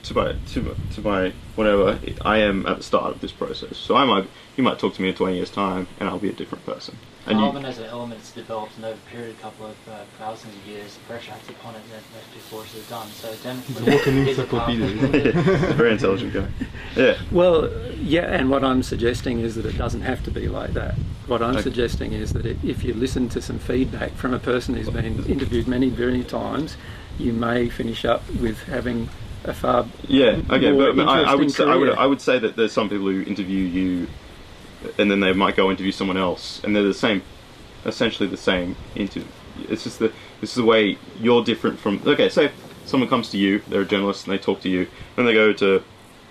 to my to to my whatever. I am at the start of this process, so I might you might talk to me in 20 years' time, and I'll be a different person. And you, Carbon as an element is developed and over a period, of a couple of uh, thousands of years, pressure acts upon it and that most forces have done. So definitely, walking it is a encyclopedia. carbon. very intelligent guy. Yeah. Well, yeah, and what I'm suggesting is that it doesn't have to be like that. What I'm Okay. suggesting is that i- if you listen to some feedback from a person who's been interviewed many, many times, you may finish up with having a far Yeah, okay, more but, but I, I would say, I would. I would say that there's some people who interview you, and then they might go interview someone else, and they're the same, essentially the same interview. It's just that this is the way you're different from. Okay, so someone comes to you, they're a journalist, and they talk to you, and they go to,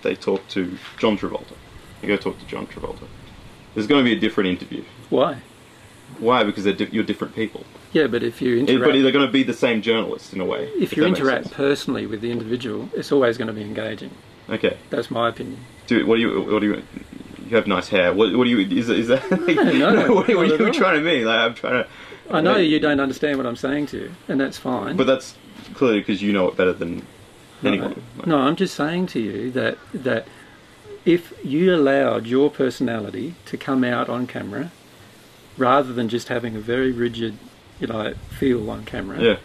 they talk to John Travolta. They go talk to John Travolta. There's going to be a different interview. Why? Why? Because they're di- you're different people. Yeah, but if you interact, but they're going to be the same journalist in a way. if you interact personally with the individual, it's always going to be engaging. Okay. That's my opinion. Do what do you what do you you have nice hair? What what do you is is that like, no, what, what are you all. trying to mean? Like I'm trying to. I know you don't understand what I'm saying to you, and that's fine. But that's clearly because you know it better than anyone. Like, No, I'm just saying to you that that if you allowed your personality to come out on camera, rather than just having a very rigid, you know, feel on camera, Yeah.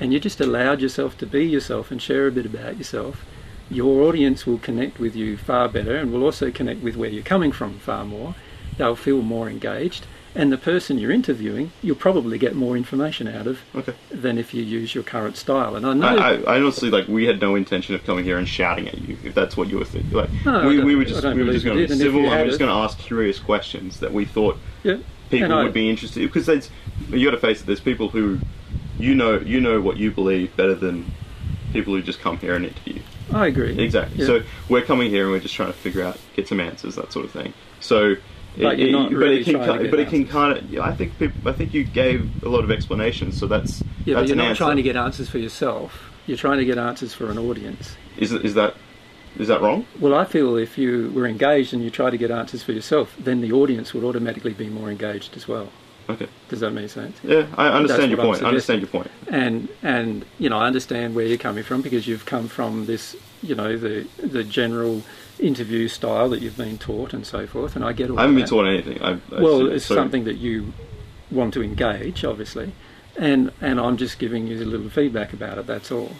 and you just allowed yourself to be yourself and share a bit about yourself, your audience will connect with you far better, and will also connect with where you're coming from far more. They'll feel more engaged, and the person you're interviewing, you'll probably get more information out of Okay. than if you use your current style. And I know. I, I, I honestly like we had no intention of coming here and shouting at you if that's what you were thinking. Like No, we, we were just we were just going to be civil. and we were just going to ask curious questions that we thought yeah, people I- would be interested because there's you got to face it. There's people who you know you know what you believe better than people who just come here and interview. I agree. Exactly. Yeah. So we're coming here and we're just trying to figure out, get some answers, that sort of thing. So, But you're not really it can, trying to ki- get but it can kind of. Yeah, I think people, I think you gave a lot of explanations, so that's Yeah, but you're not answer. trying to get answers for yourself. You're trying to get answers for an audience. Is is that is that wrong? Well, I feel if you were engaged and you try to get answers for yourself, then the audience would automatically be more engaged as well. Okay. Does that make sense? Yeah, I understand your point. I understand your point. And and you know, I understand where you're coming from because you've come from this, you know, the the general interview style that you've been taught and so forth. And I get all I haven't been taught anything. I, I Well, it's so- something that you want to engage, obviously, and and I'm just giving you a little feedback about it. That's all,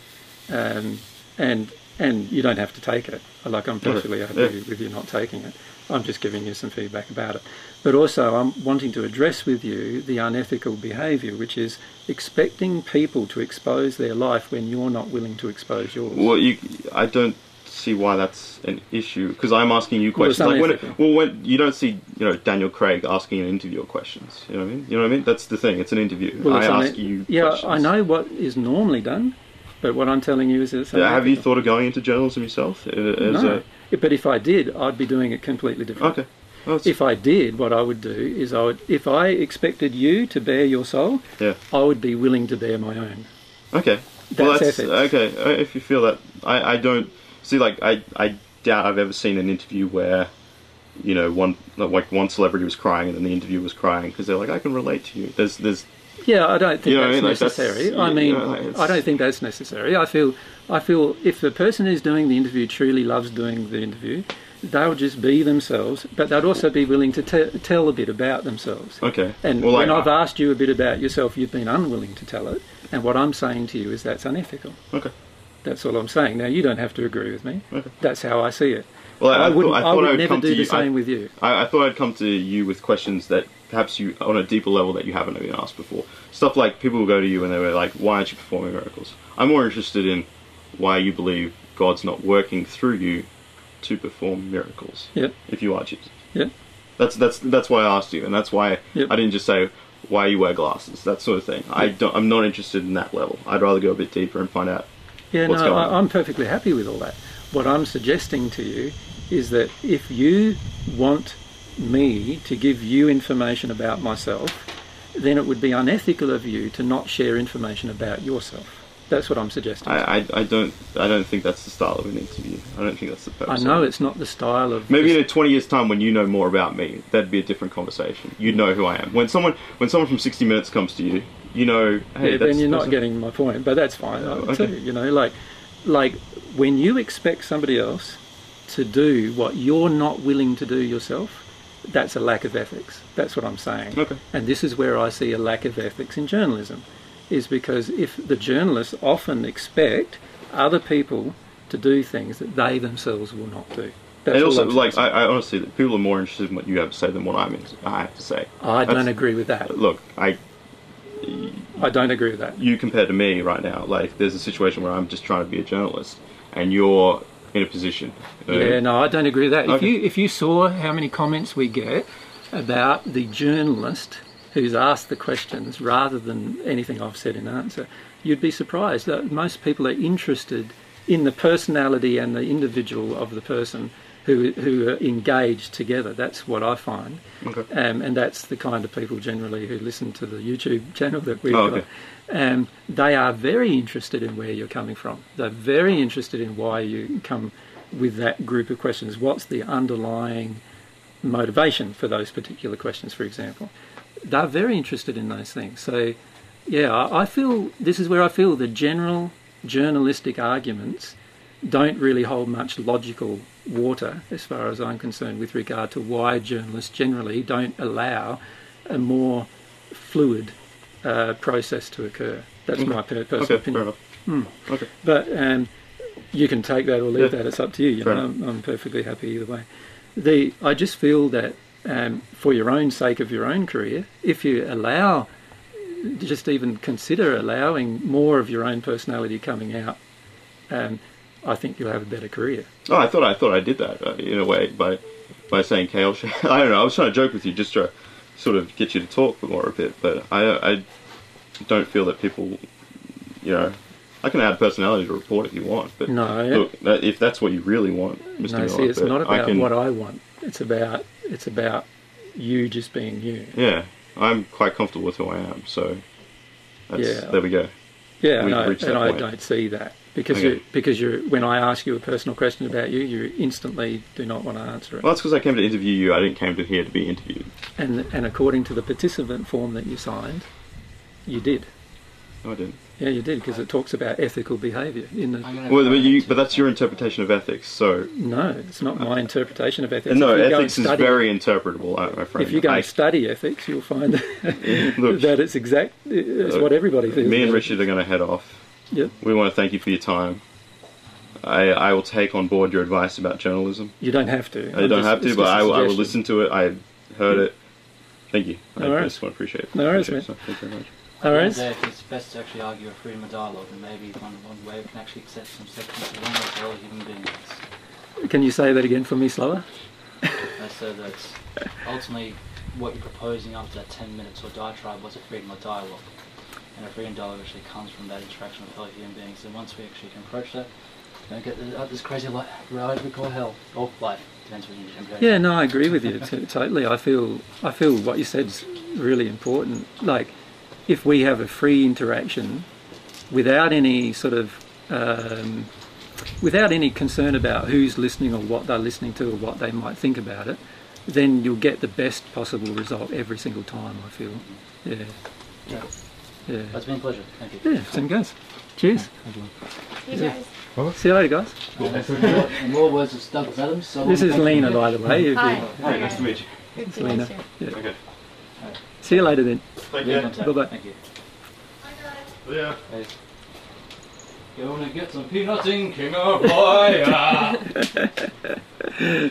um, and and you don't have to take it. Like I'm perfectly happy Yeah. with you not taking it. I'm just giving you some feedback about it. But also, I'm wanting to address with you the unethical behaviour, which is expecting people to expose their life when you're not willing to expose yours. Well, you, I don't see why that's an issue because I'm asking you Well, questions. like when, well, when you don't see, you know, Daniel Craig asking an interviewer questions. You know what I mean? You know what I mean? That's the thing. It's an interview. Well, I ask you. Yeah, questions. I know what is normally done, but what I'm telling you is it's Yeah, have you thought of going into journalism yourself? As No. But if I did, I'd be doing it completely different. okay. Well, If I did, what I would do is I would, if I expected you to bear your soul, Yeah. I would be willing to bear my own. Okay. well, That's that's ethics. okay. uh, If you feel that, I, I don't see. Like, I, I doubt I've ever seen an interview where, you know, one like one celebrity was crying and then the interviewer was crying because they're like, I can relate to you. There's, there's, Yeah, I don't think You know that's? Like, necessary. yeah, I mean, you know, like, I don't think that's necessary. I feel, I feel if the person who's doing the interview truly loves doing the interview, they'll just be themselves, but they'd also be willing to te- tell a bit about themselves. okay. And well, when like, I've asked you a bit about yourself, you've been unwilling to tell it. And what I'm saying to you is that's unethical. Okay. That's all I'm saying. Now, you don't have to agree with me. Okay. That's how I see it. Well, I, I, I wouldn't. thought, I I, thought would I would never do the same I, with you. I, I thought I'd come to you with questions that perhaps you, on a deeper level, that you haven't been asked before. Stuff like people will go to you and they were like, "Why aren't you performing miracles?" I'm more interested in why you believe God's not working through you to perform miracles. Yep. If you are Jesus. Yep. That's that's that's why I asked you, and that's why Yep. I didn't just say why you wear glasses, that sort of thing. I don't, I'm not interested in that level. I'd rather go a bit deeper and find out. Yeah, what's no, going on. I, I'm perfectly happy with all that. What I'm suggesting to you is that if you want me to give you information about myself, then it would be unethical of you to not share information about yourself. That's what I'm suggesting. I, I, I don't I don't think that's the style of an interview. I don't think that's the purpose. I know it. it's not the style of Maybe in 20 years' time, when you know more about me, that'd be a different conversation. You'd know who I am. When someone when someone from 60 Minutes comes to you, you know, hey, yeah, then you're not getting my point. But that's fine. Oh, okay. too, you know, like like when you expect somebody else to do what you're not willing to do yourself, that's a lack of ethics. That's what I'm saying. Okay. And this is where I see a lack of ethics in journalism, is because if the journalists often expect other people to do things that they themselves will not do. That's And also, like. I, I honestly, people are more interested in what you have to say than what I'm I have to say. I don't agree with that. Look, I, I don't agree with that. you compared to me right now, like, there's a situation where I'm just trying to be a journalist, and you're in a position. know, Yeah, uh, no, I don't agree with that. If you if you saw how many comments we get about the journalist who's asked the questions rather than anything I've said in answer, you'd be surprised that most people are interested in the personality and the individual of the person who who are engaged together. That's what I find, Okay. um, and that's the kind of people generally who listen to the YouTube channel that we've Oh, got. okay. Um, they are very interested in where you're coming from. They're very interested in why you come with that group of questions. What's the underlying motivation for those particular questions, for example? They're very interested in those things. So, yeah, I I feel this is where I feel the general journalistic arguments don't really hold much logical water, as far as I'm concerned, with regard to why journalists generally don't allow a more fluid uh, process to occur. That's Okay. my per- personal Okay, opinion. enough. Okay. But um, you can take that or leave Yeah. that. It's up to you. You know, I'm, I'm perfectly happy either way. The I just feel that um, for your own sake of your own career, if you allow, just even consider allowing more of your own personality coming out, um, I think you'll have a better career. Oh, I thought I thought I did that uh, in a way by by saying kale. I don't know. I was trying to joke with you just to sort of get you to talk more a bit, but I I don't feel that people, you know, I can add personality to a report if you want, but No, look, that, if that's what you really want, Mr. no. Miller, See, it's not I about can, what I want. It's about it's about you just being you. Yeah, I'm quite comfortable with who I am, so that's, Yeah. there we go. Yeah, We've and I, and I don't see that because Okay. you because you're when I ask you a personal question about you, you instantly do not want to answer it. Well, that's because I came to interview you. I didn't came to here to be interviewed. And and according to the participant form that you signed, you did. No, I didn't. Yeah, you did because it talks about ethical behaviour in the. Well, but, you, but that's your interpretation of ethics. So No, it's not my interpretation of ethics. no, If you go and ethics is study- very interpretable, my friend. If you go I- and study ethics, you'll find Look. that it's exact. It's Look, what everybody feels. me and. Richard are going to head off. Yep. We want to thank you for your time. I, I will take on board your advice about journalism. You don't have to. I I'm don't just- have to, but just a I, will- I will listen to it. I heard it. Thank you. I, No I worries. just want to appreciate it. No worries, Appreciate man. it. Thank you very much. All At the right. end of the day, it's best to actually argue a freedom of dialogue, and maybe one, one way we can actually accept some sections of one as well human beings. Can you say that again for me slower? Uh, so that ultimately, what you're proposing after that 10 minutes or diatribe was a freedom of dialogue. And a freedom dialogue actually comes from that interaction with fellow human beings. And once we actually can approach that, we don't get the, uh, this crazy li- ride we call hell. Or life. Depends what you interpret. Yeah, no, I agree with you t- totally. I feel I feel what you said is really important. Like, if we have a free interaction without any sort of um, without any concern about who's listening or what they're listening to or what they might think about it, then you'll get the best possible result every single time. I feel. Yeah. Yeah. Yeah. It's been a pleasure. Thank you. Yeah. Same goes. Cheers. You Yeah. guys. See you later, guys. In more words of Douglas Adams. So This is. Lena, by the way. if you- Hi. Hey, nice to meet you. Good to meet you. Yeah. Okay. See you later then. Thank you. Bye-bye. Thank you. Yeah. Hey. Gonna get some peanuts in King of Boy.